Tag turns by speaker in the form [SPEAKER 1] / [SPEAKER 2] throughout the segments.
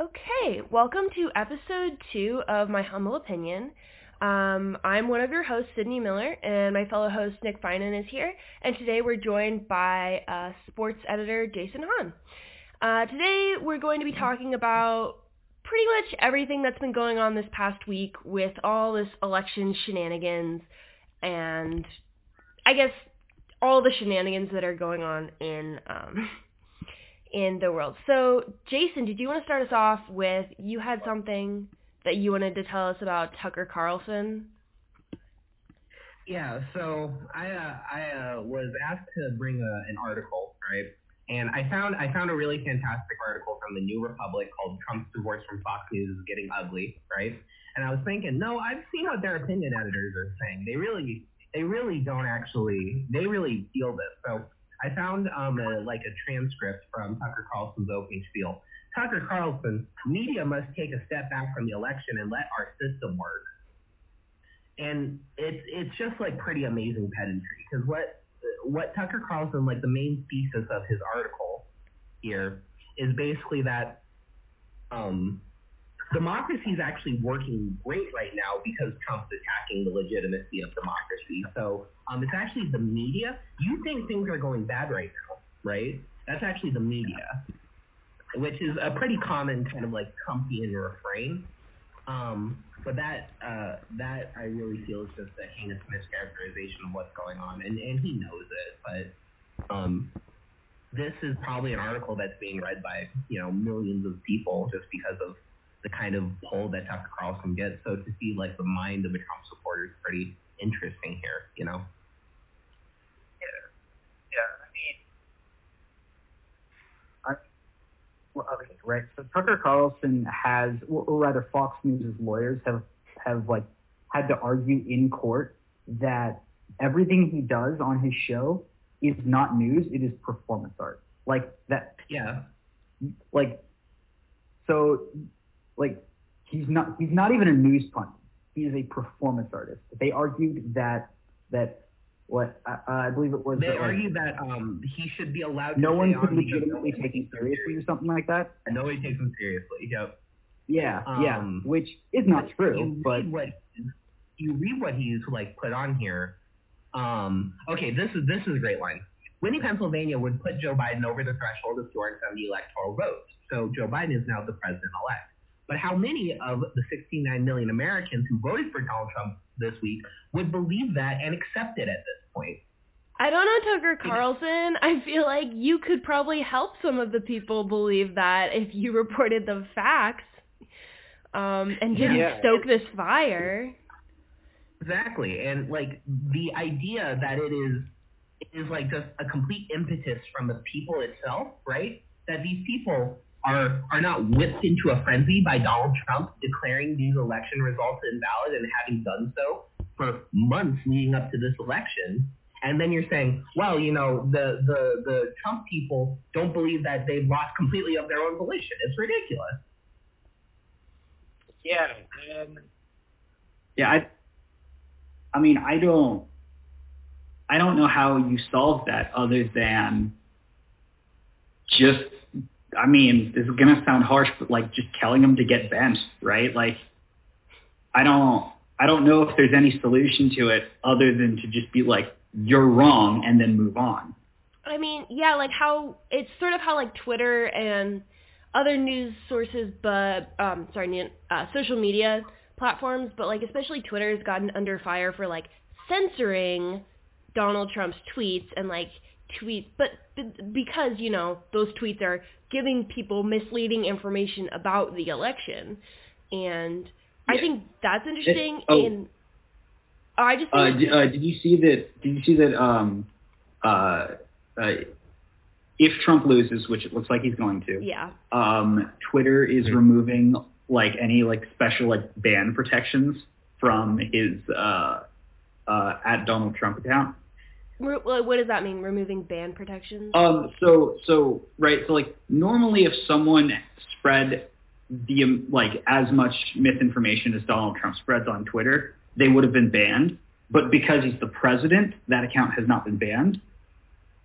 [SPEAKER 1] Okay, welcome to episode two of My Humble Opinion. Um, I'm one of your hosts, Sydney Miller, and my fellow host, Nick Finan, is here. And today we're joined by uh, sports editor Jason Hahn. Uh, today we're going to be talking about pretty much everything that's been going on this past week with all this election shenanigans and I guess all the shenanigans that are going on in um, in the world. So, Jason, did you want to start us off with you had something that you wanted to tell us about Tucker Carlson?
[SPEAKER 2] Yeah, so I uh, I uh, was asked to bring a, an article, right? And I found I found a really fantastic article from the New Republic called "Trump's Divorce from Fox News is Getting Ugly," right? And I was thinking, no, I've seen what their opinion editors are saying. They really they really don't actually they really feel this. So I found um, a, like a transcript from Tucker Carlson's opening spiel. Tucker Carlson, media must take a step back from the election and let our system work. And it's it's just like pretty amazing pedantry because what what Tucker Carlson like the main thesis of his article here is basically that um, democracy is actually working great right now because Trump's attacking the legitimacy of democracy. So um, it's actually the media. You think things are going bad right now, right? That's actually the media, which is a pretty common kind of like Trumpian refrain. Um, but that uh, that I really feel is just a heinous mischaracterization of what's going on, and and he knows it. But um, this is probably an article that's being read by you know millions of people just because of the kind of pull that Tucker Carlson gets. So to see like the mind of a Trump supporter is pretty interesting here, you know.
[SPEAKER 3] Yeah, yeah. I mean, I, well, okay, right. So Tucker Carlson has, or rather, Fox News' lawyers have have like had to argue in court that everything he does on his show is not news; it is performance art. Like that.
[SPEAKER 2] Yeah.
[SPEAKER 3] Like, so like he's not he's not even a news pundit. He is a performance artist. They argued that that what uh, I believe it was.
[SPEAKER 2] They
[SPEAKER 3] that,
[SPEAKER 2] argued that um he should be allowed. To
[SPEAKER 3] No
[SPEAKER 2] one
[SPEAKER 3] could
[SPEAKER 2] on
[SPEAKER 3] legitimately take him seriously or something like that.
[SPEAKER 2] And nobody takes him seriously. Yep.
[SPEAKER 3] Yeah,
[SPEAKER 2] Um,
[SPEAKER 3] yeah, which is not
[SPEAKER 2] you
[SPEAKER 3] true, but
[SPEAKER 2] read what you read what he's like put on here. Um, okay, this is this is a great line. Winning Pennsylvania would put Joe Biden over the threshold of 270 electoral votes. So Joe Biden is now the president elect. But how many of the 69 million Americans who voted for Donald Trump this week would believe that and accept it at this point?
[SPEAKER 1] I don't know, Tucker Carlson. I feel like you could probably help some of the people believe that if you reported the facts um, and didn't
[SPEAKER 3] Yeah.
[SPEAKER 1] stoke this fire.
[SPEAKER 2] Exactly. And like the idea that it is is like just a complete impetus from the people itself, right? That these people are are not whipped into a frenzy by Donald Trump declaring these election results invalid and having done so for months leading up to this election. And then you're saying, well, you know, the the the Trump people don't believe that they've lost completely of their own volition. It's ridiculous.
[SPEAKER 3] yeah, um, yeah. I, I mean, I don't, I don't know how you solve that other than just. I mean, this is gonna sound harsh, but like just telling them to get bent, right? Like, I don't, I don't know if there's any solution to it other than to just be like, you're wrong, and then move on.
[SPEAKER 1] I mean, yeah, like how it's sort of how like Twitter and other news sources, but um, sorry, uh, social media platforms, but like especially Twitter has gotten under fire for like censoring Donald Trump's tweets and like tweets, but because you know those tweets are giving people misleading information about the election, and I think that's interesting.
[SPEAKER 3] oh.
[SPEAKER 1] and oh, I just
[SPEAKER 3] Uh,
[SPEAKER 1] think
[SPEAKER 3] d- uh, did you see that? Did you see that? Um, uh, uh, if Trump loses, which it looks like he's going to,
[SPEAKER 1] yeah,
[SPEAKER 3] um, Twitter is
[SPEAKER 2] Mhm.
[SPEAKER 3] removing like any like special like ban protections from his uh, uh, at Donald Trump account.
[SPEAKER 1] Re- what what does that mean? Removing ban protections?
[SPEAKER 3] Um, so so right, so like normally if someone spread the um, like as much misinformation as Donald Trump spreads on Twitter, they would have been banned. But because he's the president, that account has not been banned.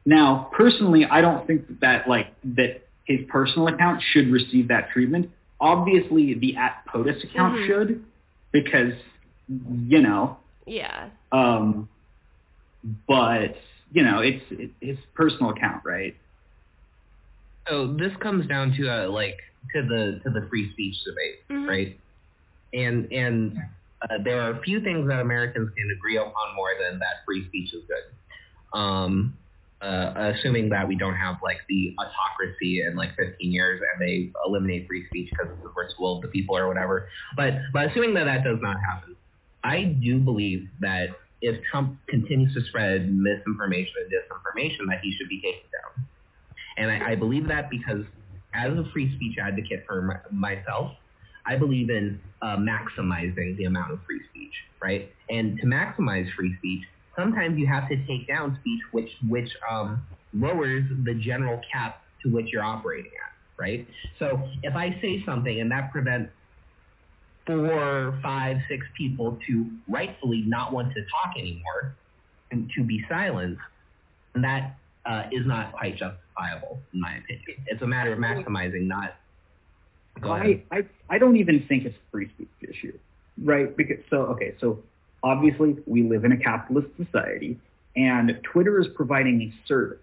[SPEAKER 3] Now, personally, I don't think that like that his personal account should receive that treatment obviously the at POTUS account
[SPEAKER 1] Mhm.
[SPEAKER 3] should because you know
[SPEAKER 1] yeah.
[SPEAKER 3] um but you know it's it, his personal account right
[SPEAKER 2] So this comes down to uh, like to the to the free speech debate,
[SPEAKER 1] Mhm.
[SPEAKER 2] right? And and uh, there are a few things that Americans can agree upon more than that free speech is good. Um, uh, assuming that we don't have like the autocracy in like 15 years and they eliminate free speech because it's the first will of the people or whatever. But but assuming that that does not happen, I do believe that if Trump continues to spread misinformation and disinformation, that he should be taken down. And I, I believe that because as a free speech advocate for my, myself, I believe in uh, maximizing the amount of free speech, right? And to maximize free speech, sometimes you have to take down speech which which um, lowers the general cap to which you're operating at, right? So if I say something and that prevents four, five, six people to rightfully not want to talk anymore and to be silent, that uh, is not quite justifiable, in my opinion. It's a matter of maximizing, not.
[SPEAKER 3] I, I I don't even think it's a free speech issue, right? Because so okay, so obviously we live in a capitalist society, and Twitter is providing a service.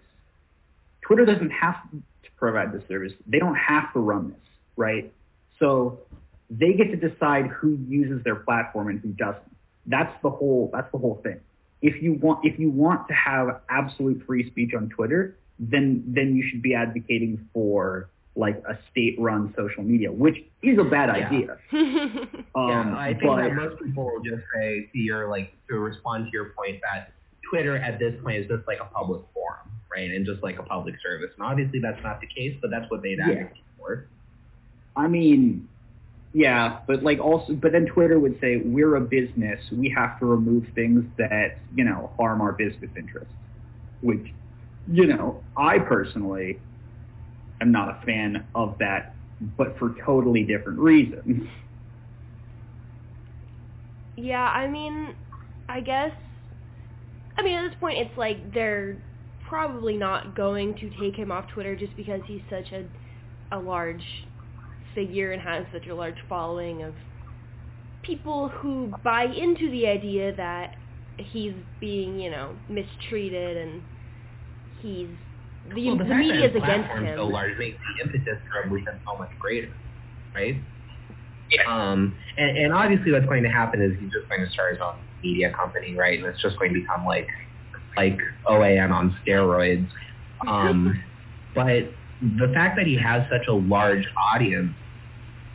[SPEAKER 3] Twitter doesn't have to provide the service; they don't have to run this, right? So they get to decide who uses their platform and who doesn't. That's the whole. That's the whole thing. If you want, if you want to have absolute free speech on Twitter, then then you should be advocating for like a state-run social media, which is a bad
[SPEAKER 2] Yeah.
[SPEAKER 3] idea. Um,
[SPEAKER 2] yeah, I think
[SPEAKER 3] but
[SPEAKER 2] that most people will just say to your like to respond to your point that Twitter at this point is just like a public forum, right, and just like a public service. And obviously that's not the case, but that's what they'd
[SPEAKER 3] Yeah.
[SPEAKER 2] advocate for.
[SPEAKER 3] I mean, yeah, but like also, but then Twitter would say we're a business, we have to remove things that you know harm our business interests, which you know I personally am not a fan of that, but for totally different reasons.
[SPEAKER 1] Yeah, I mean, I guess. I mean, at this point, it's like they're probably not going to take him off Twitter just because he's such a a large figure and has such a large following of people who buy into the idea that he's being, you know, mistreated and he's the,
[SPEAKER 2] well,
[SPEAKER 1] the,
[SPEAKER 2] the, fact
[SPEAKER 1] media's against him.
[SPEAKER 2] so large makes the impetus for a movement so much greater, right? Um, and, and obviously what's going to happen is he's just going to start his own media company, right? And it's just going to become like like OAN on steroids. Um, but the fact that he has such a large audience,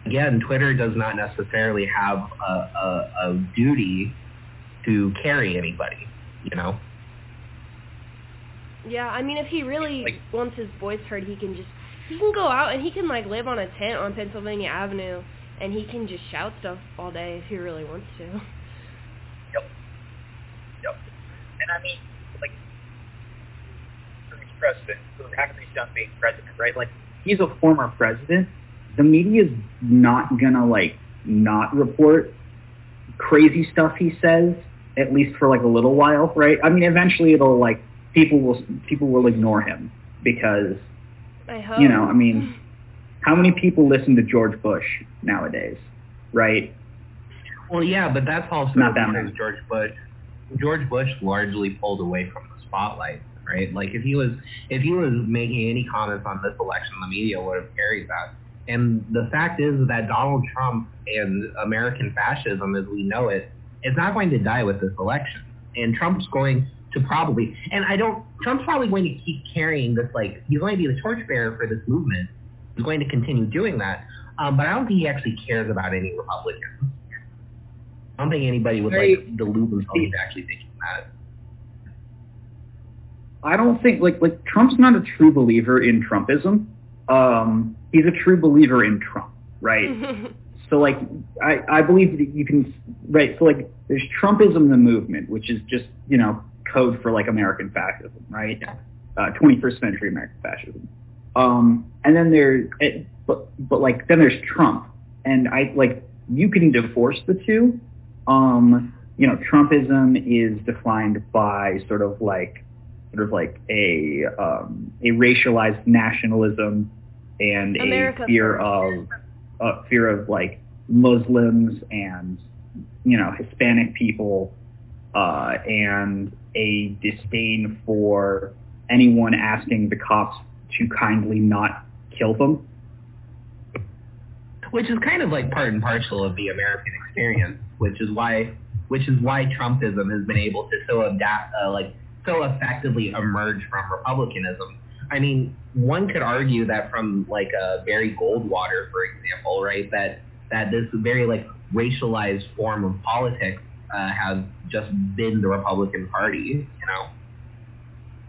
[SPEAKER 2] again, Twitter does not necessarily have a, a, a duty to carry anybody, you know?
[SPEAKER 1] Yeah, I mean, if he really
[SPEAKER 2] Like-
[SPEAKER 1] wants his voice heard, he can just he can go out and he can like live on a tent on Pennsylvania Avenue, and he can just shout stuff all day if he really wants to.
[SPEAKER 4] Yep. Yep. And I mean, like, he's president, after he's done being president, right? Like,
[SPEAKER 3] He's a former president. The media's not gonna like not report crazy stuff he says, at least for like a little while, right? I mean, eventually it'll like people will people will ignore him because
[SPEAKER 1] I hope.
[SPEAKER 3] You know, I mean- how many people listen to George Bush nowadays, right?
[SPEAKER 2] Well, yeah, but that's also
[SPEAKER 3] Not that
[SPEAKER 2] because
[SPEAKER 3] many.
[SPEAKER 2] George Bush, George Bush largely pulled away from the spotlight, right? Like if he was if he was making any comments on this election, the media would have carried that. And the fact is that Donald Trump and American fascism, as we know it, is not going to die with this election. And Trump's going to probably, and I don't, Trump's probably going to keep carrying this, like, he's going to be the torchbearer for this movement. He's going to continue doing that. Um, but I don't think he actually cares about any Republicans. I don't think anybody would
[SPEAKER 3] Right.
[SPEAKER 2] like delude themselves into actually thinking that.
[SPEAKER 3] I don't think like like Trump's not a true believer in Trumpism. Um, he's a true believer in Trump, right? So like I, I believe that you can right. So like there's Trumpism the movement, which is just you know code for like American fascism, right? Uh, 21st century American fascism. Um, and then there, it, but but like then there's Trump, and I like you can divorce the two. Um, you know, Trumpism is defined by sort of like sort of like a um, a racialized nationalism and
[SPEAKER 1] America
[SPEAKER 3] a fear of uh, fear of like Muslims and you know Hispanic people, uh, and a disdain for anyone asking the cops to kindly not kill them.
[SPEAKER 2] Which is kind of like part and parcel of the American experience, which is why which is why Trumpism has been able to so adapt, uh, like so effectively emerge from republicanism. I mean, one could argue that from like a Barry Goldwater, for example, right, that that this very like racialized form of politics uh, has just been the Republican Party, you know.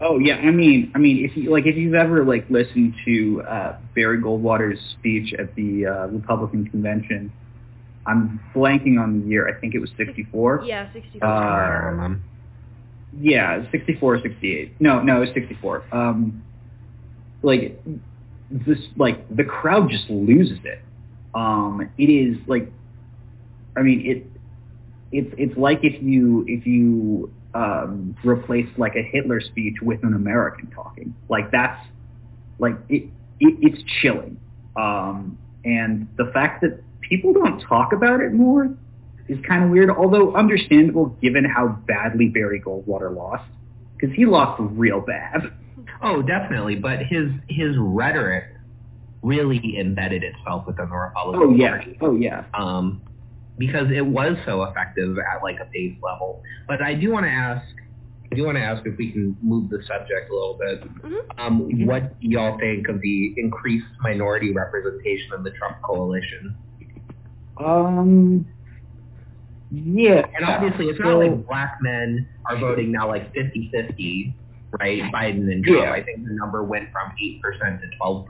[SPEAKER 3] Oh yeah, I mean, I mean, if you like, if you've ever like listened to uh, Barry Goldwater's speech at the uh, Republican convention, I'm blanking on the year. I think it was 64.
[SPEAKER 1] Yeah, 64.
[SPEAKER 3] Uh, yeah, 64 or 68. No, no, it was 64. Um, like this, like the crowd just loses it. Um, it is like, I mean, it, it's it's like if you if you um, replace like a Hitler speech with an American talking. Like that's like it, it it's chilling. Um, and the fact that people don't talk about it more is kind of weird, although understandable given how badly Barry Goldwater lost, because he lost real bad.
[SPEAKER 2] Oh, definitely, but his his rhetoric really embedded itself within the Republican
[SPEAKER 3] oh, yeah.
[SPEAKER 2] Party.
[SPEAKER 3] Oh yeah.
[SPEAKER 2] Um, because it was so effective at like a base level. But I do want to ask, I do want to ask if we can move the subject a little bit.
[SPEAKER 1] Mm-hmm.
[SPEAKER 2] Um, what y'all think of the increased minority representation in the Trump coalition?
[SPEAKER 3] Um. Yeah.
[SPEAKER 2] And obviously, it's not like black men are voting now like 50-50, right? Biden and Trump.
[SPEAKER 3] Yeah.
[SPEAKER 2] I think the number went from 8% to 12%.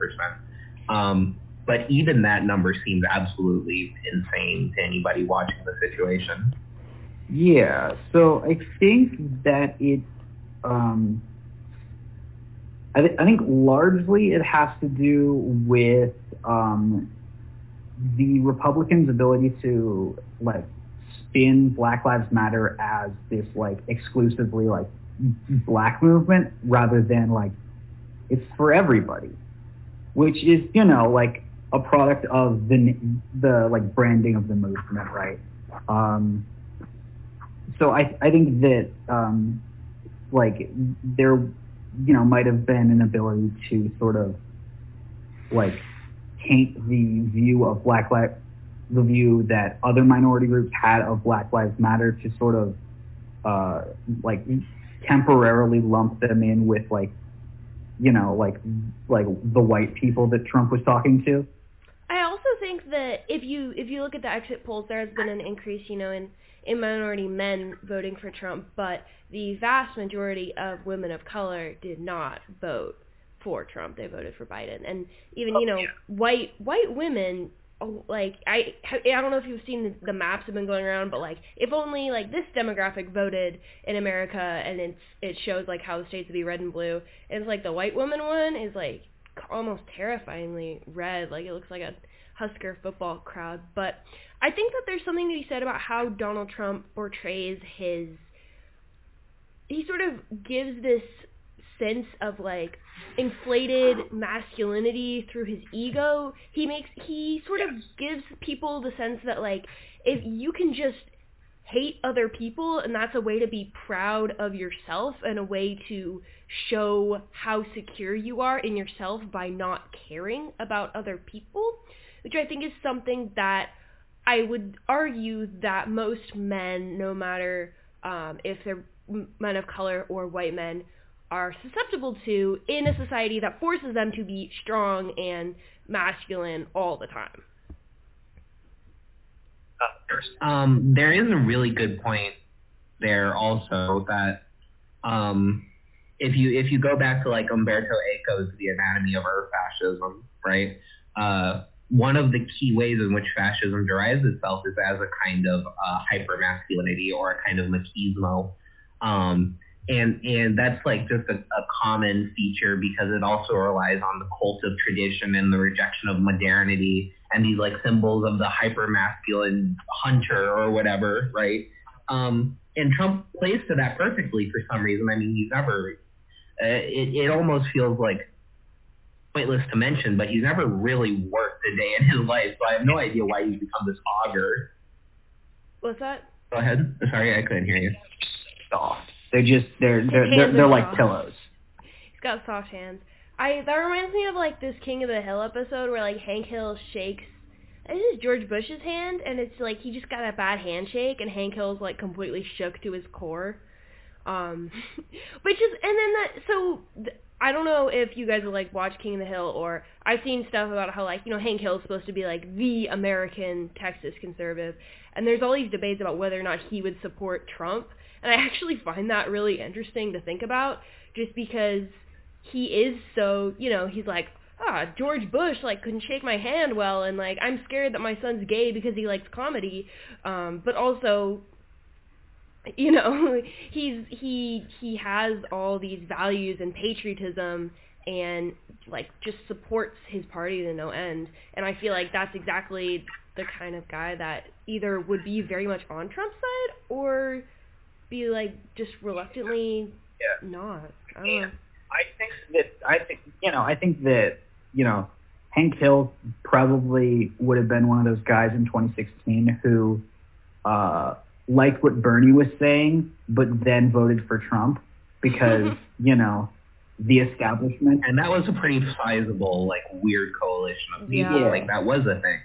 [SPEAKER 2] Um, but even that number seems absolutely insane to anybody watching the situation.
[SPEAKER 3] Yeah. So I think that it. Um, I, th- I think largely it has to do with um, the Republicans' ability to like spin Black Lives Matter as this like exclusively like black movement rather than like it's for everybody, which is you know like a product of the the like branding of the movement, right? Um, so I I think that um, like there you know might have been an ability to sort of like taint the view of Black Lives the view that other minority groups had of Black Lives Matter to sort of uh, like temporarily lump them in with like you know like like the white people that Trump was talking to.
[SPEAKER 1] I also think that if you if you look at the exit polls, there has been an increase, you know, in in minority men voting for Trump, but the vast majority of women of color did not vote for Trump. They voted for Biden, and even you know oh, white white women oh, like I I don't know if you've seen the, the maps have been going around, but like if only like this demographic voted in America, and it's it shows like how the states would be red and blue. It's like the white woman one is like almost terrifyingly red. Like it looks like a Husker football crowd. But I think that there's something to be said about how Donald Trump portrays his. He sort of gives this sense of like inflated masculinity through his ego. He makes he sort of gives people the sense that like if you can just hate other people and that's a way to be proud of yourself and a way to show how secure you are in yourself by not caring about other people, which I think is something that I would argue that most men, no matter um, if they're men of color or white men, are susceptible to in a society that forces them to be strong and masculine all the time.
[SPEAKER 2] Um, there is a really good point there also that um, if you if you go back to like Umberto Eco's The Anatomy of Ur Fascism, right? Uh, one of the key ways in which fascism derives itself is as a kind of uh, hypermasculinity or a kind of machismo. Um, and and that's like just a, a common feature because it also relies on the cult of tradition and the rejection of modernity and these like symbols of the hyper masculine hunter or whatever, right? Um, and Trump plays to that perfectly for some reason. I mean, he's never. Uh, it it almost feels like pointless to mention, but he's never really worked a day in his life, so I have no idea why he's become this auger.
[SPEAKER 1] What's that?
[SPEAKER 2] Go ahead. Sorry, I couldn't hear you.
[SPEAKER 3] Soft. They're just they're they're they're, they're like
[SPEAKER 1] soft.
[SPEAKER 3] pillows.
[SPEAKER 1] He's got soft hands. I that reminds me of like this King of the Hill episode where like Hank Hill shakes this is George Bush's hand and it's like he just got a bad handshake and Hank Hill's like completely shook to his core. Um which is and then that so th- I don't know if you guys have like watch King of the Hill or I've seen stuff about how like, you know, Hank Hill's supposed to be like the American Texas conservative and there's all these debates about whether or not he would support Trump and I actually find that really interesting to think about just because he is so, you know, he's like, ah, George Bush like couldn't shake my hand well, and like I'm scared that my son's gay because he likes comedy, um, but also, you know, he's he he has all these values and patriotism and like just supports his party to no end, and I feel like that's exactly the kind of guy that either would be very much on Trump's side or be like just reluctantly
[SPEAKER 4] Yeah.
[SPEAKER 1] not. I don't know.
[SPEAKER 4] I think
[SPEAKER 3] that I think you know I think that you know Hank Hill probably would have been one of those guys in 2016 who uh, liked what Bernie was saying, but then voted for Trump because you know the establishment.
[SPEAKER 2] And that was a pretty sizable, like, weird coalition of people.
[SPEAKER 1] Yeah.
[SPEAKER 2] Like, that was a thing.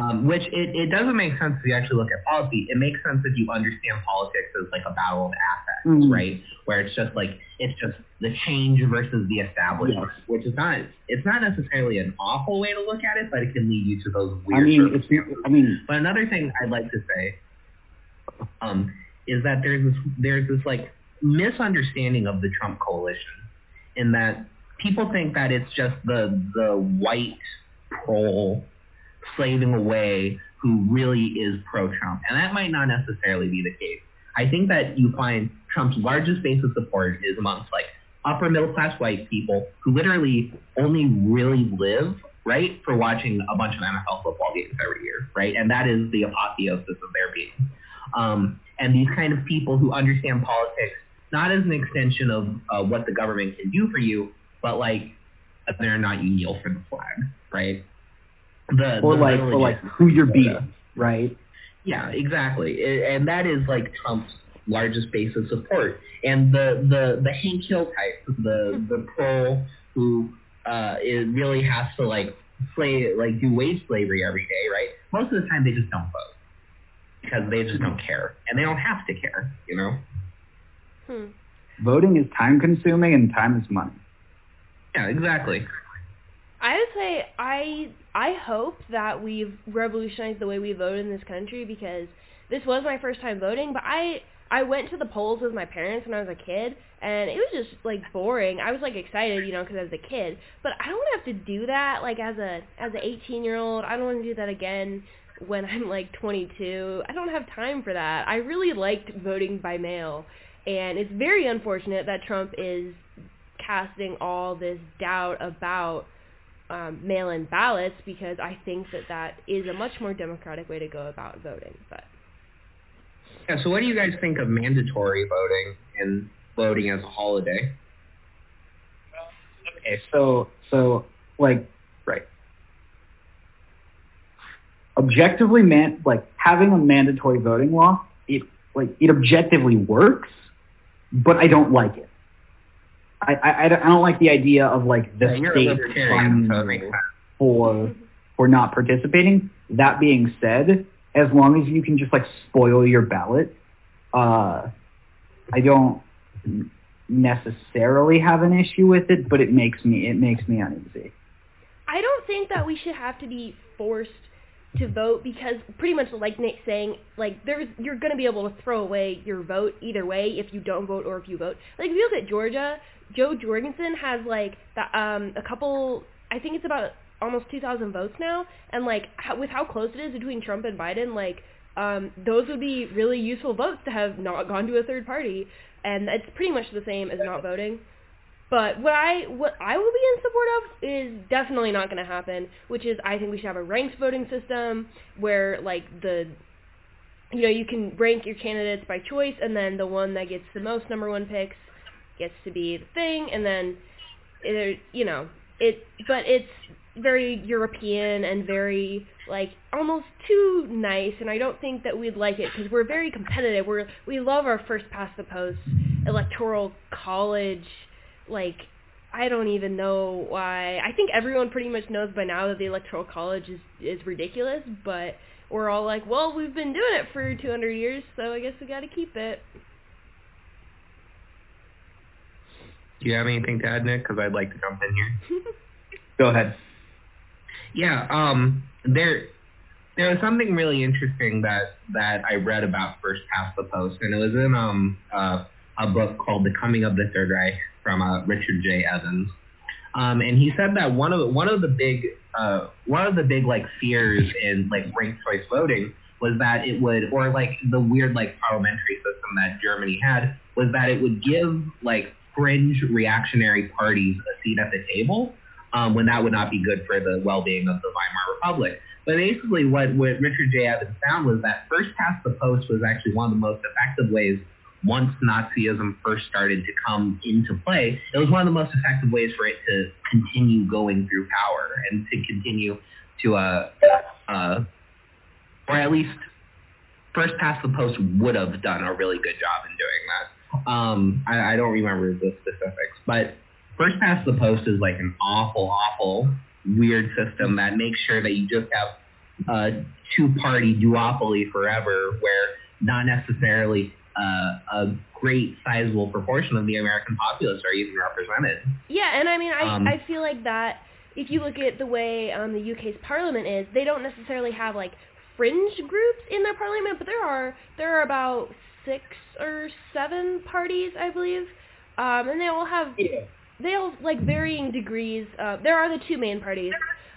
[SPEAKER 2] Um, which it, it doesn't make sense if you actually look at policy. It makes sense if you understand politics as like a battle of affects,
[SPEAKER 3] Mhm.
[SPEAKER 2] right? Where it's just like it's just the change versus the establishment,
[SPEAKER 3] Yes.
[SPEAKER 2] which is not it's not necessarily an awful way to look at it, but it can lead you to those weird.
[SPEAKER 3] I mean, it's. I mean
[SPEAKER 2] But another thing I'd like to say um, is that there's this there's this like misunderstanding of the Trump coalition in that people think that it's just the the white troll slaving away who really is pro-Trump, and that might not necessarily be the case. I think that you find Trump's largest base of support is amongst like upper middle class white people who literally only really live right for watching a bunch of NFL football games every year, right? And that is the apotheosis of their being. Um, and these kind of people who understand politics not as an extension of uh, what the government can do for you, but like or not you kneel for the flag, right? The,
[SPEAKER 3] or
[SPEAKER 2] the
[SPEAKER 3] like or like who you're beating, right?
[SPEAKER 2] yeah, exactly. And that is like Trump's largest base of support. And the the the Hank Hill type, the the pro who uh it really has to like slay like do wage slavery every day, right? Most of the time they just don't vote because they just don't care, and they don't have to care, you know.
[SPEAKER 1] Hmm.
[SPEAKER 3] Voting is time consuming and time is money.
[SPEAKER 2] Yeah, exactly.
[SPEAKER 1] I would say I I hope that we've revolutionized the way we vote in this country because this was my first time voting, but I I went to the polls with my parents when I was a kid, and it was just like boring. I was like excited, you know, because I was a kid, but I don't have to do that like as a as a 18 year old. I don't want to do that again when I'm like 22. I don't have time for that. I really liked voting by mail, and it's very unfortunate that Trump is casting all this doubt about um, mail-in ballots because I think that that is a much more democratic way to go about voting. But
[SPEAKER 2] Yeah. So what do you guys think of mandatory voting and voting as a holiday?
[SPEAKER 3] Okay, so so like right. Objectively, man, like having a mandatory voting law, it like it objectively works, but I don't like it. I I, I don't like the idea of like the
[SPEAKER 2] Yeah,
[SPEAKER 3] state
[SPEAKER 2] libertarian, so it
[SPEAKER 3] fining
[SPEAKER 2] makes
[SPEAKER 3] you for for not participating. That being said, as long as you can just like spoil your ballot, uh, I don't necessarily have an issue with it, but it makes me it makes me uneasy.
[SPEAKER 1] I don't think that we should have to be forced to vote because pretty much like Nick saying, like there's you're gonna be able to throw away your vote either way if you don't vote or if you vote. Like if you look at Georgia, Jo Jorgensen has like the, um a couple. I think it's about almost 2,000 votes now, and like how, with how close it is between Trump and Biden, like um those would be really useful votes to have not gone to a third party, and it's pretty much the same as not voting. But what I what I will be in support of is definitely not going to happen, which is I think we should have a ranked voting system where like the you know you can rank your candidates by choice, and then the one that gets the most number one picks gets to be the thing, and then it, you know it, but it's very European and very like almost too nice, and I don't think that we'd like it because we're very competitive. We're we love our first past the post electoral college, like I don't even know why. I think everyone pretty much knows by now that the electoral college is is ridiculous, but we're all like, well, we've been doing it for 200 years, so I guess we got to keep it.
[SPEAKER 2] Do you have anything to add, Nick? Because I'd like to jump in here.
[SPEAKER 3] Go ahead.
[SPEAKER 2] Yeah, um, there there was something really interesting that that I read about first past the post, and it was in um uh, a book called The Coming of the Third Reich from uh, Richard J. Evans. Um, and he said that one of the, one of the big uh, one of the big like fears in like ranked choice voting was that it would or like the weird like parliamentary system that Germany had was that it would give like fringe reactionary parties a seat at the table um, when that would not be good for the well-being of the Weimar Republic. But basically, what, what Richard J. Evans found was that first past the post was actually one of the most effective ways once Nazism first started to come into play, it was one of the most effective ways for it to continue going through power and to continue to, uh, uh, or at least first past the post would have done a really good job in doing that. Um, I, I don't remember the specifics, but first past the post is like an awful, awful weird system that makes sure that you just have a two-party duopoly forever where not necessarily uh, a great sizable proportion of the American populace are even represented.
[SPEAKER 1] Yeah, and I mean, I um, I feel like that if you look at the way um, the UK's parliament is, they don't necessarily have like fringe groups in their parliament, but there are there are about six or seven parties, I believe, um, and they all have yeah. they all like varying degrees. Uh, there are the two main parties,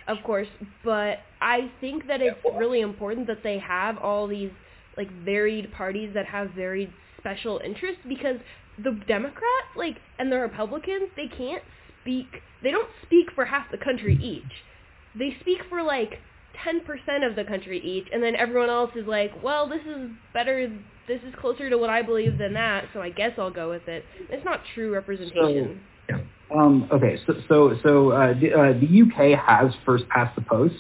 [SPEAKER 1] of course, but I think that it's really important that they have all these like varied parties that have varied special interests because the Democrats like and the Republicans they can't speak they don't speak for half the country each. They speak for like 10% of the country each and then everyone else is like, "Well, this is better this is closer to what I believe than that, so I guess I'll go with it." It's not true representation.
[SPEAKER 3] So, um, okay, so so so uh, the, uh, the UK has first past the post,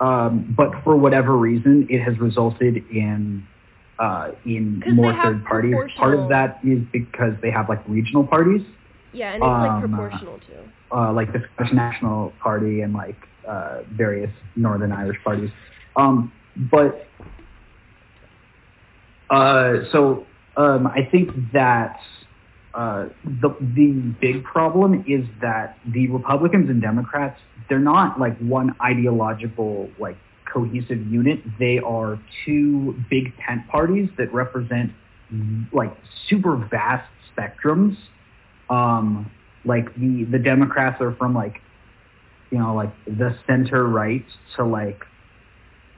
[SPEAKER 3] um, but for whatever reason, it has resulted in uh, in more third parties. Part of that is because they have like regional parties.
[SPEAKER 1] Yeah, and it's um, like proportional too.
[SPEAKER 3] Uh, like the Scottish National Party and like uh, various Northern Irish parties. Um, but uh, so um, I think that uh, the the big problem is that the Republicans and Democrats they're not like one ideological like cohesive unit. They are two big tent parties that represent like super vast spectrums. Um, like the the Democrats are from like you know like the center right to like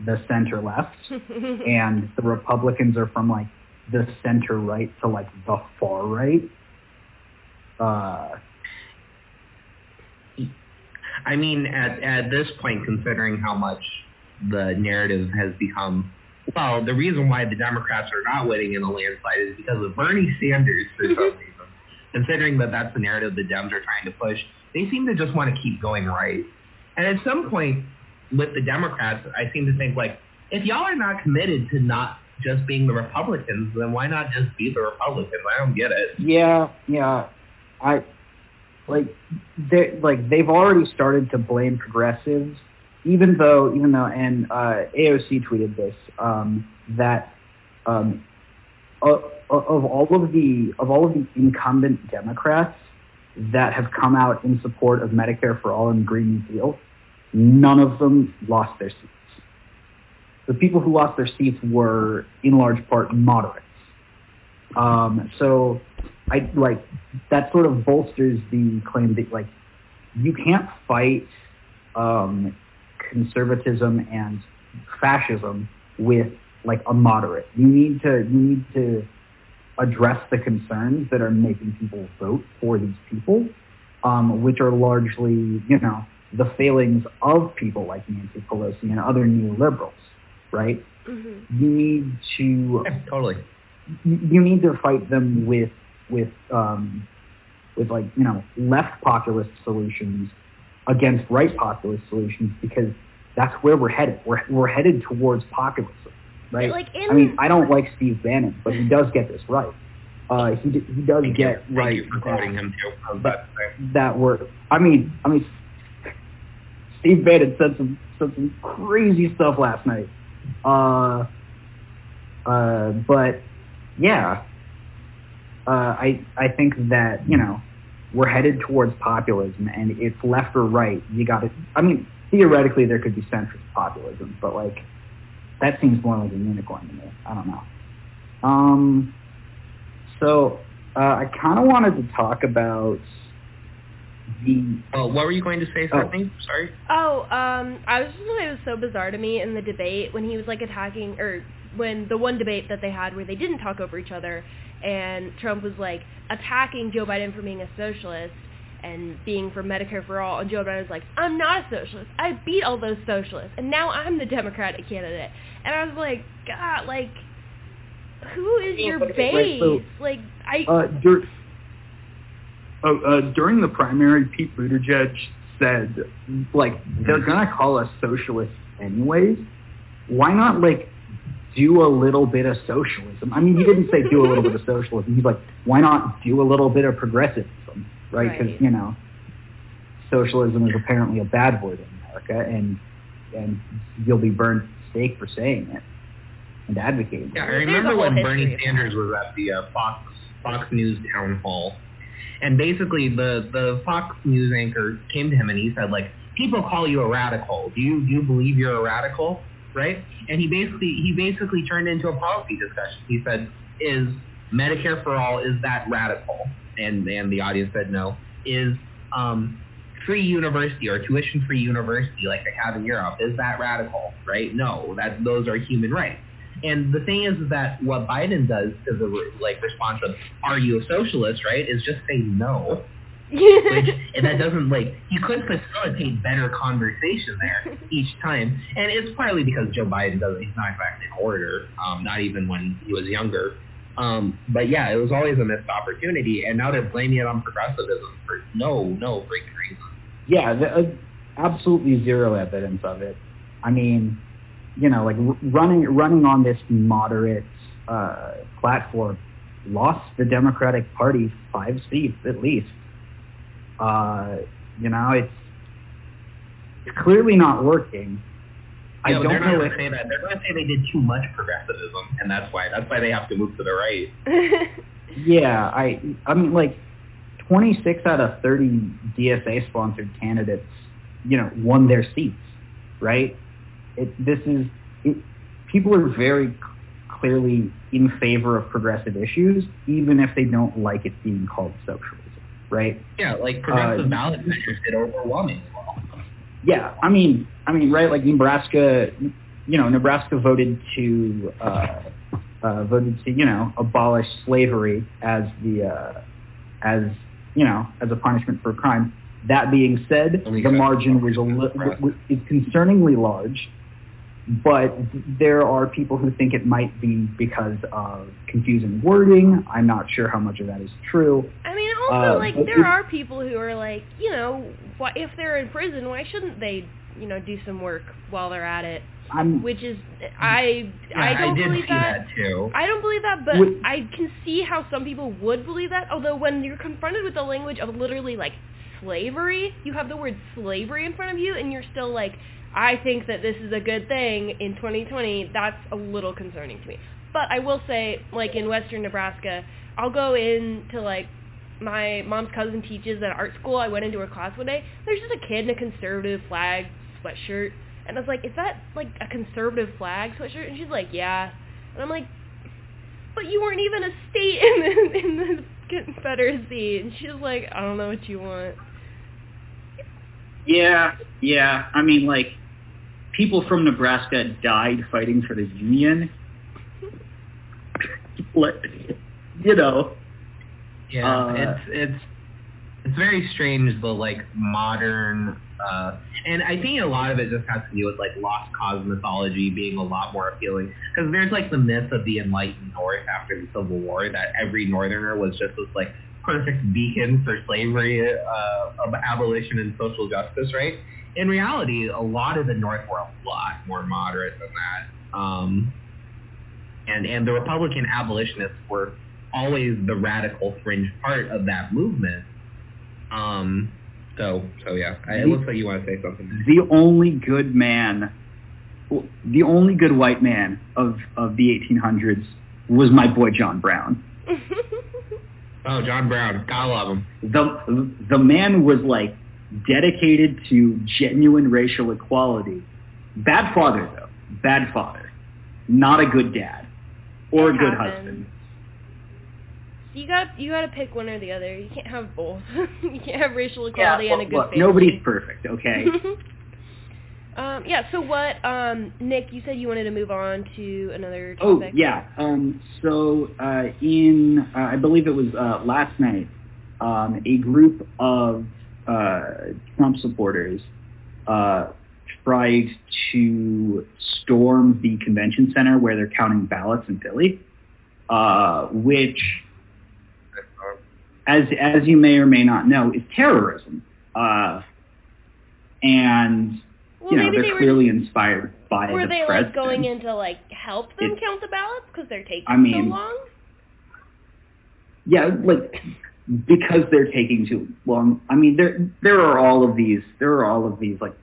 [SPEAKER 3] the center left, and the Republicans are from like the center right to like the far right. Uh,
[SPEAKER 2] I mean, at at this point, considering how much the narrative has become, well, the reason why the Democrats are not winning in a landslide is because of Bernie Sanders for some reason. Considering that that's the narrative the Dems are trying to push, they seem to just want to keep going right. And at some point, with the Democrats, I seem to think like, if y'all are not committed to not just being the Republicans, then why not just be the Republicans? I don't get it.
[SPEAKER 3] Yeah, yeah. I like they like they've already started to blame progressives, even though even though and uh, AOC tweeted this um, that um, of, of all of the of all of the incumbent Democrats that have come out in support of Medicare for all and Green New Deal, none of them lost their seats. The people who lost their seats were in large part moderates. Um, so I like that sort of bolsters the claim that like you can't fight um, conservatism and fascism with like a moderate. You need to you need to address the concerns that are making people vote for these people, um, which are largely you know the failings of people like Nancy Pelosi and other neoliberals, right? Mm-hmm. You need to
[SPEAKER 2] yeah, totally.
[SPEAKER 3] You need to fight them with with um, with like you know left populist solutions against right populist solutions because that's where we're headed. We're we're headed towards populism, right?
[SPEAKER 1] Like in,
[SPEAKER 3] I mean, I don't like Steve Bannon, but he does get this right. Uh, he he does
[SPEAKER 2] Thank
[SPEAKER 3] get
[SPEAKER 2] you.
[SPEAKER 3] right
[SPEAKER 2] Thank you for quoting him too. I was about to say.
[SPEAKER 3] that we're. I mean, I mean, Steve Bannon said some said some crazy stuff last night. Uh, uh, but yeah, uh, I I think that you know we're headed towards populism, and it's left or right. You got to. I mean, theoretically, there could be centrist populism, but like that seems more like a unicorn to me. I don't know. Um, so uh, I kind of wanted to talk about the
[SPEAKER 2] Oh, what were you going to say,
[SPEAKER 3] Oh.
[SPEAKER 2] Sorry.
[SPEAKER 1] Oh, um, I was just gonna it was so bizarre to me in the debate when he was like attacking, or when the one debate that they had where they didn't talk over each other, and Trump was like attacking Joe Biden for being a socialist and being for Medicare for all, and Joe Biden was like, I'm not a socialist. I beat all those socialists, and now I'm the Democratic candidate. And I was like, God, like, who is your base?
[SPEAKER 3] so-
[SPEAKER 1] Like, I.
[SPEAKER 3] Uh, dur- oh, uh, during the primary, Pete Buttigieg said, like, they're gonna call us socialists anyways. Why not, like, do a little bit of socialism? I mean, he didn't say do a little bit of socialism. He's like, why not do a little bit of progressivism, right? Because
[SPEAKER 1] Right.
[SPEAKER 3] you know, socialism is apparently a bad word in America, and and you'll be burned at the stake for saying it and advocating.
[SPEAKER 2] Yeah, I remember when Bernie Sanders was at the uh, Fox Fox News town hall, and basically the the Fox News anchor came to him and he said like, people call you a radical. Do you do you believe you're a radical? Right? And he basically he basically turned into a policy discussion. He said, is Medicare for all is that radical? And and the audience said no. Is um free university or tuition free university like they have in Europe is that radical? Right? No, that those are human rights. And the thing is that what Biden does to the like response of "Are you a socialist?" right is just say no, which and that doesn't like you could facilitate better conversation there each time. And it's partly because Joe Biden doesn't he's not exactly an orator, um, not even when he was younger. Um, but yeah, it was always a missed opportunity, and now they're blaming it on progressivism for no, no freaking reason.
[SPEAKER 3] Yeah, the, uh, absolutely zero evidence of it. I mean, you know, like r- running running on this moderate uh, platform lost the Democratic Party five seats at least. Uh, you know, it's it's clearly not working. I
[SPEAKER 2] Yeah,
[SPEAKER 3] don't
[SPEAKER 2] they're not
[SPEAKER 3] know
[SPEAKER 2] going
[SPEAKER 3] if
[SPEAKER 2] to say that. They're going to say they did too much progressivism, and that's why that's why they have to move to the right.
[SPEAKER 3] Yeah, I I mean like 26 out of 30 DSA sponsored candidates, you know, won their seats, right? It this is it, people are very clearly in favor of progressive issues even if they don't like it being called socialism, right?
[SPEAKER 2] Yeah, like progressive
[SPEAKER 3] Uh,
[SPEAKER 2] ballot measures did overwhelmingly well.
[SPEAKER 3] Yeah, I mean, I mean, right? Like Nebraska, you know, Nebraska voted to uh, uh, voted to you know abolish slavery as the uh, as you know as a punishment for a crime. That being said, the margin was a li- is concerningly large, but there are people who think it might be because of confusing wording. I'm not sure how much of that is true.
[SPEAKER 1] I mean, also,
[SPEAKER 3] Uh,
[SPEAKER 1] like, there are people who are like, you know, why, if they're in prison, why shouldn't they, you know, do some work while they're at it?
[SPEAKER 3] I'm
[SPEAKER 1] Which is, I,
[SPEAKER 2] Yeah,
[SPEAKER 1] I don't
[SPEAKER 2] did
[SPEAKER 1] believe
[SPEAKER 2] see
[SPEAKER 1] that.
[SPEAKER 2] that too.
[SPEAKER 1] I don't believe that, but
[SPEAKER 3] Would-
[SPEAKER 1] I can see how some people would believe that. Although when you're confronted with the language of literally like slavery, you have the word slavery in front of you, and you're still like, I think that this is a good thing in 2020. That's a little concerning to me. But I will say, like in Western Nebraska, I'll go into like my mom's cousin teaches at art school. I went into her class one day. There's just a kid in a conservative flag sweatshirt, and I was like, "Is that like a conservative flag sweatshirt?" And she's like, "Yeah." And I'm like, "But you weren't even a state in the in the Confederacy." And she's like, "I don't know what you want."
[SPEAKER 3] Yeah, yeah. I mean, like, people from Nebraska died fighting for the Union. like, you know.
[SPEAKER 2] Yeah,
[SPEAKER 3] Uh,
[SPEAKER 2] it's it's it's very strange the like modern uh and I think a lot of it just has to do with like lost cause mythology being a lot more appealing because there's like the myth of the enlightened north after the civil war that every northerner was just this like perfect beacon for slavery, uh, abolition, and social justice, right? In reality, a lot of the North were a lot more moderate than that. Um, and and the Republican abolitionists were always the radical fringe part of that movement. Um, so so yeah, I, it looks like you want to say something.
[SPEAKER 3] The only good man, the only good white man of of the 1800s was my boy John Brown.
[SPEAKER 2] oh, John Brown, gotta love him.
[SPEAKER 3] The the man was like dedicated to genuine racial equality. Bad father though, bad father, not a good dad or
[SPEAKER 1] It
[SPEAKER 3] a good
[SPEAKER 1] happens.
[SPEAKER 3] husband.
[SPEAKER 1] You got you got to pick one or the other. You can't have both. you can't have racial
[SPEAKER 3] Yeah,
[SPEAKER 1] equality and a good
[SPEAKER 3] look,
[SPEAKER 1] family.
[SPEAKER 3] nobody's perfect, okay?
[SPEAKER 1] um, yeah. So what, um, Nick? You said you wanted to move on to another
[SPEAKER 3] Oh
[SPEAKER 1] topic.
[SPEAKER 3] yeah. Um, so uh, in uh, I believe it was uh, last night, um, a group of uh, Trump supporters uh, tried to storm the convention center where they're counting ballots in Philly, uh, which, as as you may or may not know, is terrorism. Uh, and
[SPEAKER 1] Well,
[SPEAKER 3] you know they're
[SPEAKER 1] they were.
[SPEAKER 3] clearly inspired by
[SPEAKER 1] were
[SPEAKER 3] the
[SPEAKER 1] they
[SPEAKER 3] president.
[SPEAKER 1] like going in to like help them
[SPEAKER 3] It-
[SPEAKER 1] count the ballots because they're taking
[SPEAKER 3] I
[SPEAKER 1] so
[SPEAKER 3] mean,
[SPEAKER 1] long?
[SPEAKER 3] Yeah, like because they're taking too long. I mean, there there are all of these there are all of these like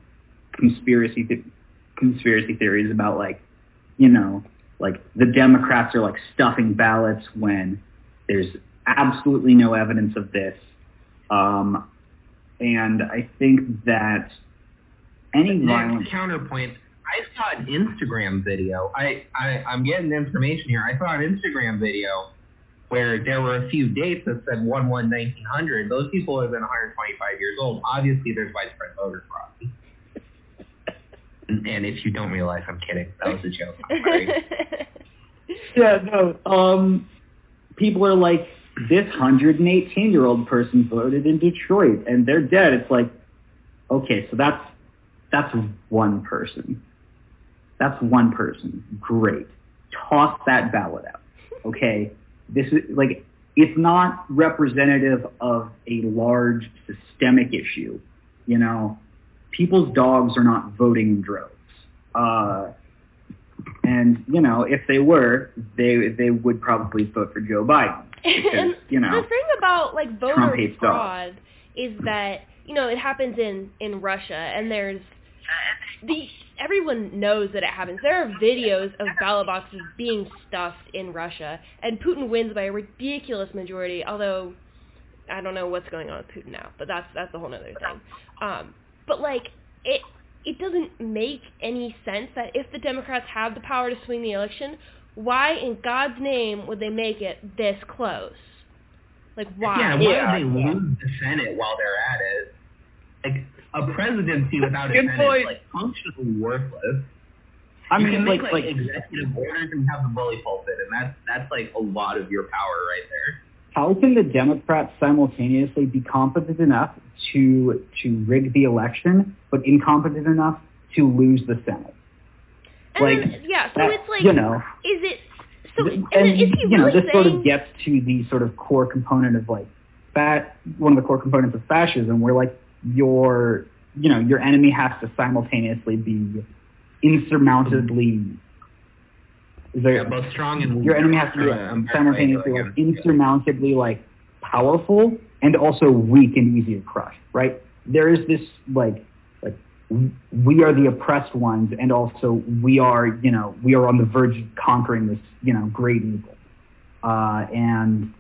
[SPEAKER 3] conspiracy th- conspiracy theories about like you know like the Democrats are like stuffing ballots when there's absolutely no evidence of this. Um, and I think that any violence.
[SPEAKER 2] counterpoint. I saw an Instagram video. I, I I'm getting information here. I saw an Instagram video where there were a few dates that said 1 1 1900. Those people have been 125 years old. Obviously, there's widespread voter fraud. And, if you don't realize, I'm kidding. That was a joke.
[SPEAKER 3] Yeah, no. Um, people are like, this 118 year old person voted in Detroit and they're dead. It's like, okay, so that's that's one person. That's one person. Great. Toss that ballot out. Okay. This is like it's not representative of a large systemic issue. You know, people's dogs are not voting in droves. Uh, and you know, if they were, they they would probably vote for Joe Biden because you know
[SPEAKER 1] the thing about like voter fraud is that you know it happens in in Russia, and there's the everyone knows that it happens. There are videos of ballot boxes being stuffed in Russia, and Putin wins by a ridiculous majority. Although I don't know what's going on with Putin now, but that's that's a whole other thing. Um, but like it. It doesn't make any sense that if the Democrats have the power to swing the election, why in God's name would they make it this close? Like why?
[SPEAKER 2] Yeah, why
[SPEAKER 3] Yeah,
[SPEAKER 2] would they lose the Senate while they're at it? Like a presidency without a
[SPEAKER 3] Good
[SPEAKER 2] Senate
[SPEAKER 3] point.
[SPEAKER 2] is like functionally worthless.
[SPEAKER 3] I
[SPEAKER 2] you
[SPEAKER 3] mean,
[SPEAKER 2] can make
[SPEAKER 3] like
[SPEAKER 2] like,
[SPEAKER 3] like
[SPEAKER 2] executive orders and have the bully pulpit, and that's that's like a lot of your power right there.
[SPEAKER 3] how can the Democrats simultaneously be competent enough to to rig the election, but incompetent enough to lose the Senate?
[SPEAKER 1] And
[SPEAKER 3] like,
[SPEAKER 1] then, yeah, so
[SPEAKER 3] that-
[SPEAKER 1] it's like,
[SPEAKER 3] you know,
[SPEAKER 1] is it? So
[SPEAKER 3] and,
[SPEAKER 1] and, then is he
[SPEAKER 3] you know,
[SPEAKER 1] really
[SPEAKER 3] this sort of gets to the sort of core component of like fat, one of the core components of fascism, where like your, you know, your enemy has to simultaneously be insurmountably. Is there,
[SPEAKER 2] Yeah, both strong and
[SPEAKER 3] your enemy has to be
[SPEAKER 2] Uh,
[SPEAKER 3] like, simultaneously like insurmountably like powerful and also weak and easy to crush, right? There is this like like we are the oppressed ones and also we are you know we are on the verge of conquering this you know great evil, uh, and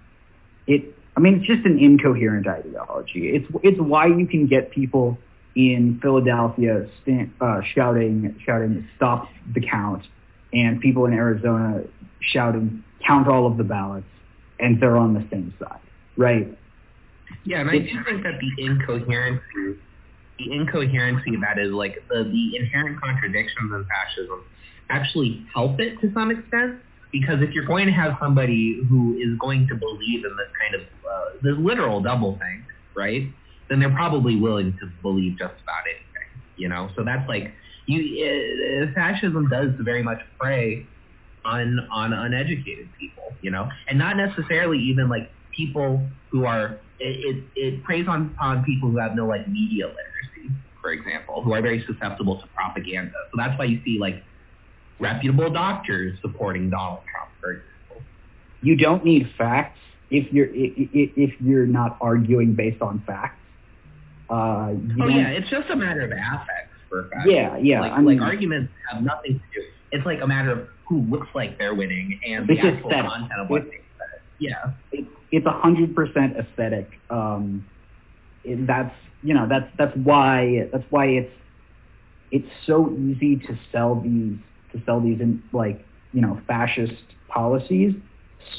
[SPEAKER 3] it I mean it's just an incoherent ideology. It's it's why you can get people in Philadelphia stand, uh, shouting shouting stop the count and people in Arizona shouting, count all of the ballots, and they're on the same side, right?
[SPEAKER 2] Yeah, and I do think that the incoherency, the incoherency of that is like the, the inherent contradictions in fascism actually help it to some extent. Because if you're going to have somebody who is going to believe in this kind of uh, this literal double thing, right? Then they're probably willing to believe just about anything, you know. So that's like you. Uh, fascism does very much prey on on uneducated people, you know, and not necessarily even like people who are it, it, it preys on, on people who have no like media literacy, for example, who are very susceptible to propaganda. So that's why you see like reputable doctors supporting Donald Trump, for example.
[SPEAKER 3] You don't need facts if you're if you're not arguing based on facts.
[SPEAKER 2] Uh, oh yeah, it's just a matter of affect for facts.
[SPEAKER 3] Yeah, yeah.
[SPEAKER 2] Like,
[SPEAKER 3] I mean,
[SPEAKER 2] like arguments have nothing to do. It's like a matter of who looks like they're winning and the actual aesthetic. content of what it's, they said. Yeah,
[SPEAKER 3] it, it's a hundred percent aesthetic. Um, it, that's you know that's that's why that's why it's it's so easy to sell these to sell these in like you know fascist policies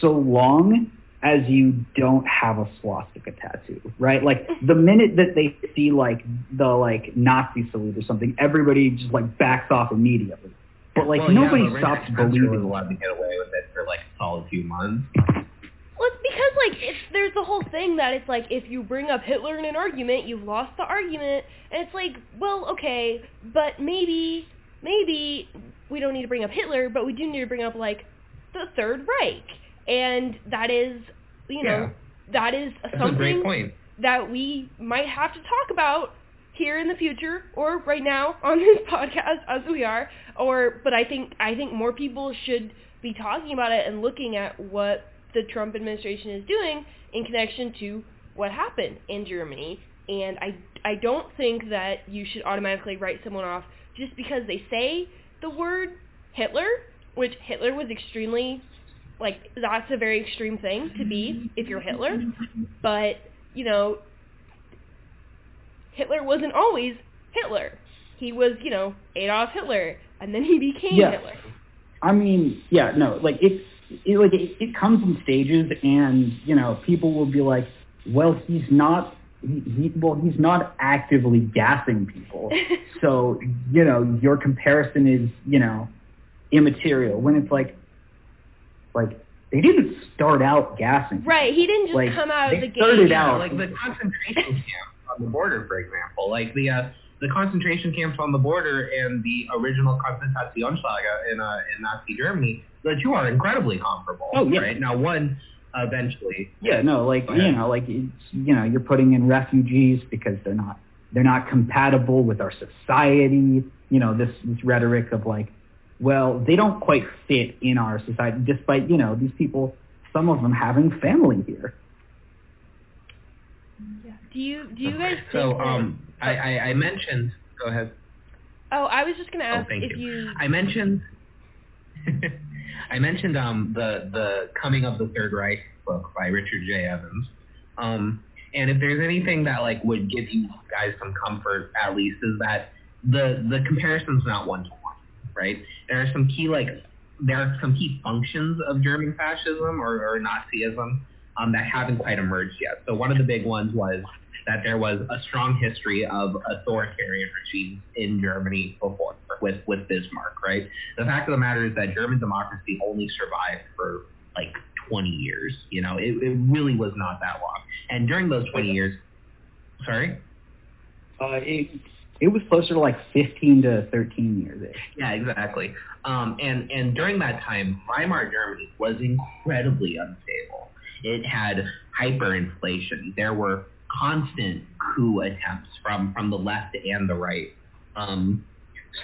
[SPEAKER 3] so long as you don't have a swastika tattoo, right? Like mm-hmm. the minute that they see like the like Nazi salute or something, everybody just like backs off immediately. But like
[SPEAKER 2] well,
[SPEAKER 3] nobody
[SPEAKER 2] yeah,
[SPEAKER 3] stops believing. Was
[SPEAKER 2] allowed to get away with it for like a solid few months.
[SPEAKER 1] Well, it's because like it's there's the whole thing that it's like if you bring up Hitler in an argument, you've lost the argument, and it's like, well, okay, but maybe maybe we don't need to bring up Hitler, but we do need to bring up like the Third Reich. And that is, you know,
[SPEAKER 2] yeah.
[SPEAKER 1] that is
[SPEAKER 2] That's
[SPEAKER 1] something that we might have to talk about here in the future or right now on this podcast as we are. Or but I think I think more people should be talking about it and looking at what the Trump administration is doing in connection to what happened in Germany. And I I don't think that you should automatically write someone off just because they say the word Hitler, which Hitler was extremely like that's a very extreme thing to be if you're Hitler. But, you know, Hitler wasn't always Hitler. He was, you know, Adolf Hitler and then he became
[SPEAKER 3] yeah.
[SPEAKER 1] Hitler.
[SPEAKER 3] I mean, yeah, no, like it, it like it, it comes in stages and, you know, people will be like, well, he's not he, he, well, he's not actively gassing people. so, you know, your comparison is, you know, immaterial. When it's like, like they didn't start out gassing.
[SPEAKER 1] Right. He didn't just
[SPEAKER 3] like,
[SPEAKER 1] come out of the
[SPEAKER 3] gate. started
[SPEAKER 1] yeah,
[SPEAKER 3] out
[SPEAKER 2] like the concentration camps on the border, for example. Like the uh, the concentration camps on the border and the original Konzentrationslager in uh, in Nazi Germany. The two are incredibly comparable.
[SPEAKER 3] Oh yeah.
[SPEAKER 2] Right now, one eventually.
[SPEAKER 3] Yeah. No. Like you know, like it's, you know, you're putting in refugees because they're not they're not compatible with our society. You know, this this rhetoric of like well, they don't quite fit in our society, despite, you know, these people, some of them having family here.
[SPEAKER 1] Yeah. Do you do you guys
[SPEAKER 2] so um I, I, I mentioned go ahead.
[SPEAKER 1] Oh, I was just gonna
[SPEAKER 2] oh,
[SPEAKER 1] ask
[SPEAKER 2] thank
[SPEAKER 1] if
[SPEAKER 2] you.
[SPEAKER 1] you
[SPEAKER 2] I mentioned I mentioned um the the Coming of the Third Reich book by Richard J. Evans. Um and if there's anything that like would give you guys some comfort at least is that the the comparison's not one to one right? There are some key like there are some key functions of German fascism or, or Nazism um, that haven't quite emerged yet. So one of the big ones was that there was a strong history of authoritarian regimes in Germany before with, with Bismarck, right? The fact of the matter is that German democracy only survived for like 20 years. You know, it, it really was not that long. And during those 20 years, sorry?
[SPEAKER 3] Uh, it, it was closer to like 15 to 13 years.
[SPEAKER 2] Yeah, exactly. Um, and and during that time, Weimar Germany was incredibly unstable. It had hyperinflation. There were constant coup attempts from from the left and the right. Um,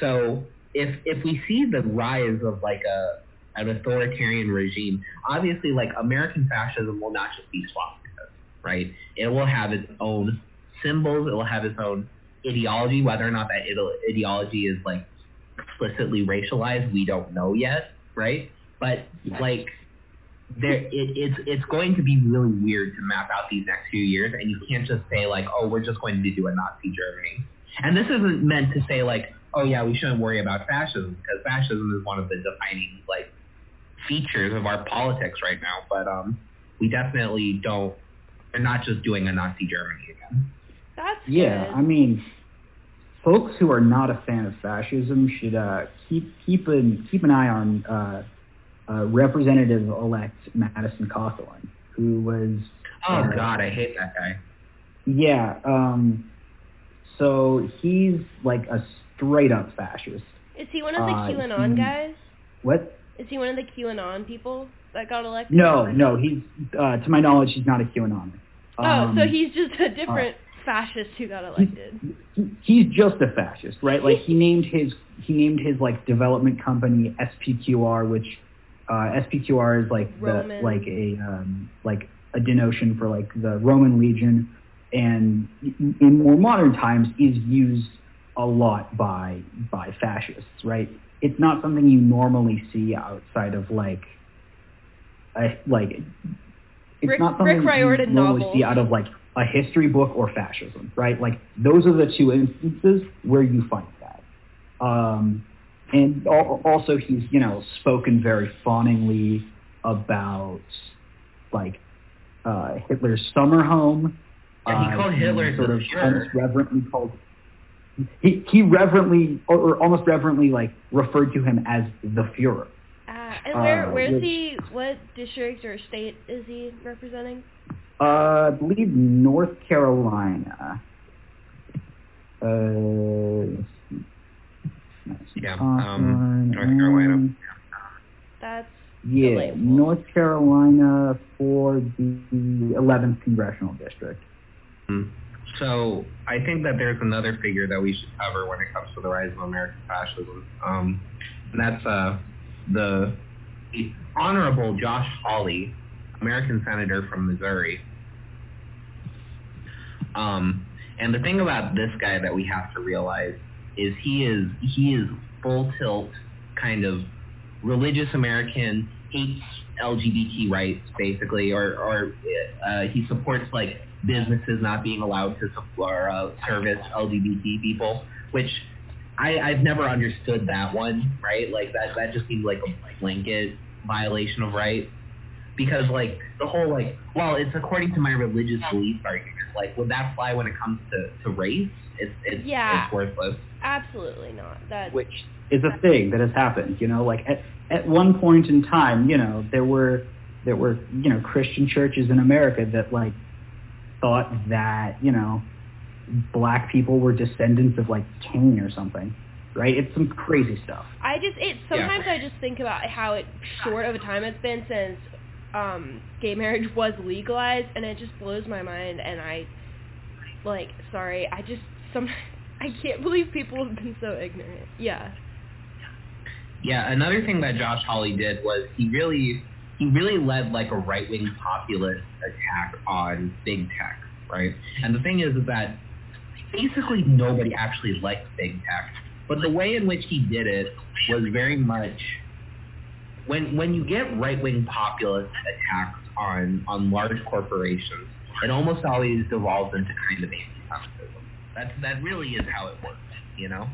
[SPEAKER 2] so if if we see the rise of like a an authoritarian regime, obviously like American fascism will not just be swastikas, right? It will have its own symbols. It will have its own ideology, whether or not that ideology is like explicitly racialized, we don't know yet, right? But like there it, it's it's going to be really weird to map out these next few years and you can't just say like, oh, we're just going to do a Nazi Germany. And this isn't meant to say like, oh yeah, we shouldn't worry about fascism because fascism is one of the defining like features of our politics right now. But um we definitely don't we're not just doing a Nazi Germany again.
[SPEAKER 1] That's
[SPEAKER 3] yeah.
[SPEAKER 1] Good.
[SPEAKER 3] I mean, folks who are not a fan of fascism should uh, keep keep an keep an eye on uh, uh, Representative-elect Madison Cawthorn, who was.
[SPEAKER 2] Oh
[SPEAKER 3] uh,
[SPEAKER 2] God, I hate that guy.
[SPEAKER 3] Yeah. Um, so he's like a straight up fascist.
[SPEAKER 1] Is he one of the
[SPEAKER 3] Uh,
[SPEAKER 1] QAnon
[SPEAKER 3] he-
[SPEAKER 1] guys?
[SPEAKER 3] What?
[SPEAKER 1] Is he one of the QAnon people that got elected?
[SPEAKER 3] No, no, he's uh, to my knowledge, he's not a QAnon.
[SPEAKER 1] Oh,
[SPEAKER 3] Um,
[SPEAKER 1] so he's just a different fascist who got elected.
[SPEAKER 3] he- he's just a fascist, right? Like he named his he named his like development company SPQR, which uh, SPQR is like the like a um, like a denotion for like the Roman legion, and in- in more modern times is used a lot by by fascists, right? It's not something you normally see outside of like a like it's
[SPEAKER 1] Rick-
[SPEAKER 3] not something
[SPEAKER 1] Rick Riordan
[SPEAKER 3] you normally
[SPEAKER 1] novels.
[SPEAKER 3] see out of like a history book or fascism, right? Like those are the two instances where you find that. Um, and also he's you know spoken very fawningly about like uh, Hitler's summer home.
[SPEAKER 2] Yeah, he
[SPEAKER 3] Uh,
[SPEAKER 2] called Hitler
[SPEAKER 3] sort of
[SPEAKER 2] Fuhrer.
[SPEAKER 3] almost reverently called. He he reverently or, or almost reverently like referred to him as the Fuhrer.
[SPEAKER 1] Uh, and where
[SPEAKER 3] Uh,
[SPEAKER 1] where's
[SPEAKER 3] which-
[SPEAKER 1] he? What district or state is he representing?
[SPEAKER 3] Uh, I believe North Carolina. Uh, let's see. Let's see.
[SPEAKER 2] Yeah, um, North Carolina.
[SPEAKER 3] um,
[SPEAKER 1] That's
[SPEAKER 3] Yeah,
[SPEAKER 1] Delightful.
[SPEAKER 3] North Carolina for the 11th congressional district.
[SPEAKER 2] So I think that there's another figure that we should cover when it comes to the rise of American fascism, um, and that's uh, the, the Honorable Josh Hawley, American senator from Missouri. Um, and the thing about this guy that we have to realize is he is he is full tilt kind of religious American hates LGBT rights basically, or or uh, he supports like businesses not being allowed to support, uh, service LGBT people, which I, I've never understood that one, right? Like that that just seems like a blanket violation of rights. Because like the whole like well, it's according to my religious beliefs argument. Like would that fly when it comes to, to race? It's it's,
[SPEAKER 1] Yeah.
[SPEAKER 2] it's worthless.
[SPEAKER 1] absolutely not. That
[SPEAKER 3] which is a thing that has happened. You know, like at at one point in time, you know, there were there were you know Christian churches in America that like thought that you know black people were descendants of like Cain or something, right? It's some crazy stuff.
[SPEAKER 1] I just it sometimes I just think about how it short of a time it's been since um gay marriage was legalized and it just blows my mind and I like sorry, I just some I can't believe people have been so ignorant. Yeah.
[SPEAKER 2] Yeah, another thing that Josh Hawley did was he really he really led like a right wing populist attack on big tech, right? And the thing is, is that basically nobody actually likes big tech, but the way in which he did it was very much when when you get right wing populist attacks on on large corporations, it almost always devolves into kind of anti-Semitism. That's that really is how it works, you know.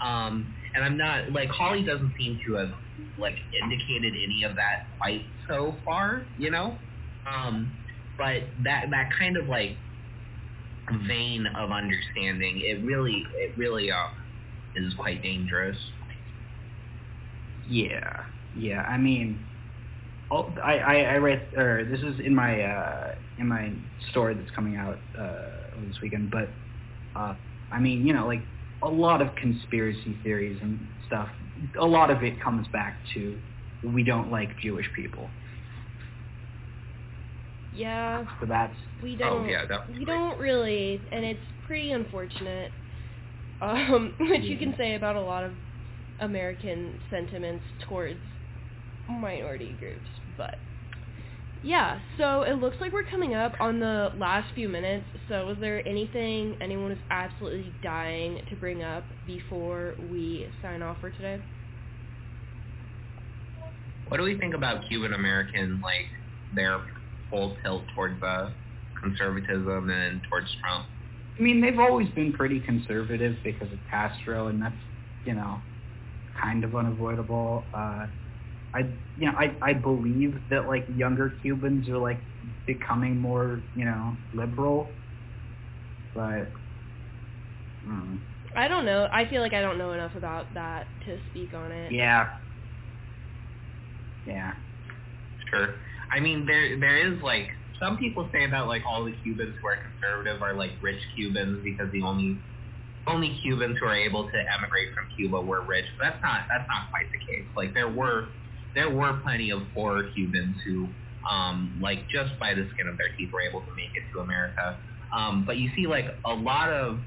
[SPEAKER 2] Um, and I'm not like Hawley doesn't seem to have like indicated any of that quite so far, you know. Um, but that that kind of like vein of understanding, it really it really uh, is quite dangerous.
[SPEAKER 3] Yeah, yeah. I mean, oh, I, I, I read, or this is in my uh, in my story that's coming out uh, this weekend. But uh, I mean, you know, like a lot of conspiracy theories and stuff. A lot of it comes back to we don't like Jewish people.
[SPEAKER 1] Yeah.
[SPEAKER 3] So that's
[SPEAKER 1] We
[SPEAKER 2] Oh,
[SPEAKER 1] don't Oh,
[SPEAKER 2] yeah, definitely.
[SPEAKER 1] we don't really and it's pretty unfortunate. Um which you can say about a lot of American sentiments towards minority groups, but yeah, so it looks like we're coming up on the last few minutes. So was there anything anyone is absolutely dying to bring up before we sign off for today?
[SPEAKER 2] What do we think about Cuban American like their full tilt towards uh, conservatism and towards Trump?
[SPEAKER 3] I mean, they've always been pretty conservative because of Castro, and that's, you know, kind of unavoidable. Uh, I, you know, I, I believe that like younger Cubans are like becoming more, you know, liberal, but. Mm,
[SPEAKER 1] I don't know. I feel like I don't know enough about that to speak on it.
[SPEAKER 3] yeah. Yeah.
[SPEAKER 2] Sure. I mean, there there is like some people say that like all the Cubans who are conservative are like rich Cubans because the only only Cubans who are able to emigrate from Cuba were rich. But that's not that's not quite the case. Like there were there were plenty of poor Cubans who, um, like just by the skin of their teeth, were able to make it to America. Um, but you see, like a lot of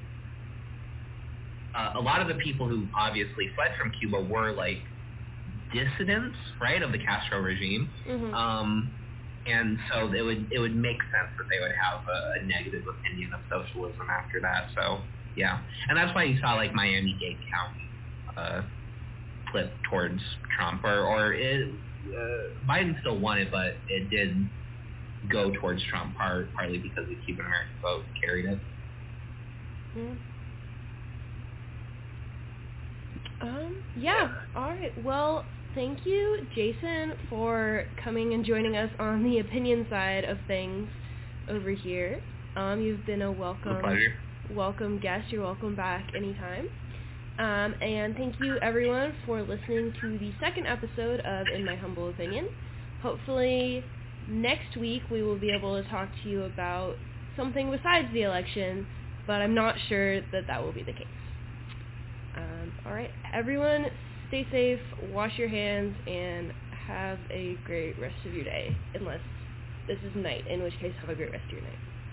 [SPEAKER 2] uh, a lot of the people who obviously fled from Cuba were like dissidents, right, of the Castro regime.
[SPEAKER 1] Mhm.
[SPEAKER 2] Um, and so it would it would make sense that they would have a, a negative opinion of socialism after that. So yeah, and that's why you saw like Miami-Dade County uh, flip towards Trump, or or it, uh, Biden still won it, but it did go towards Trump part, partly because the Cuban American vote carried it.
[SPEAKER 1] Mm. Um, yeah. All right. Well, thank you, Jason, for coming and joining us on the opinion side of things over here. Um, you've been a
[SPEAKER 2] It's a
[SPEAKER 1] welcome welcome guest. You're welcome back anytime. Um, and thank you everyone for listening to the second episode of In My Humble Opinion. Hopefully next week we will be able to talk to you about something besides the election, but I'm not sure that that will be the case. Um, all right, everyone, stay safe, wash your hands, and have a great rest of your day. Unless this is night, in which case have a great rest of your night.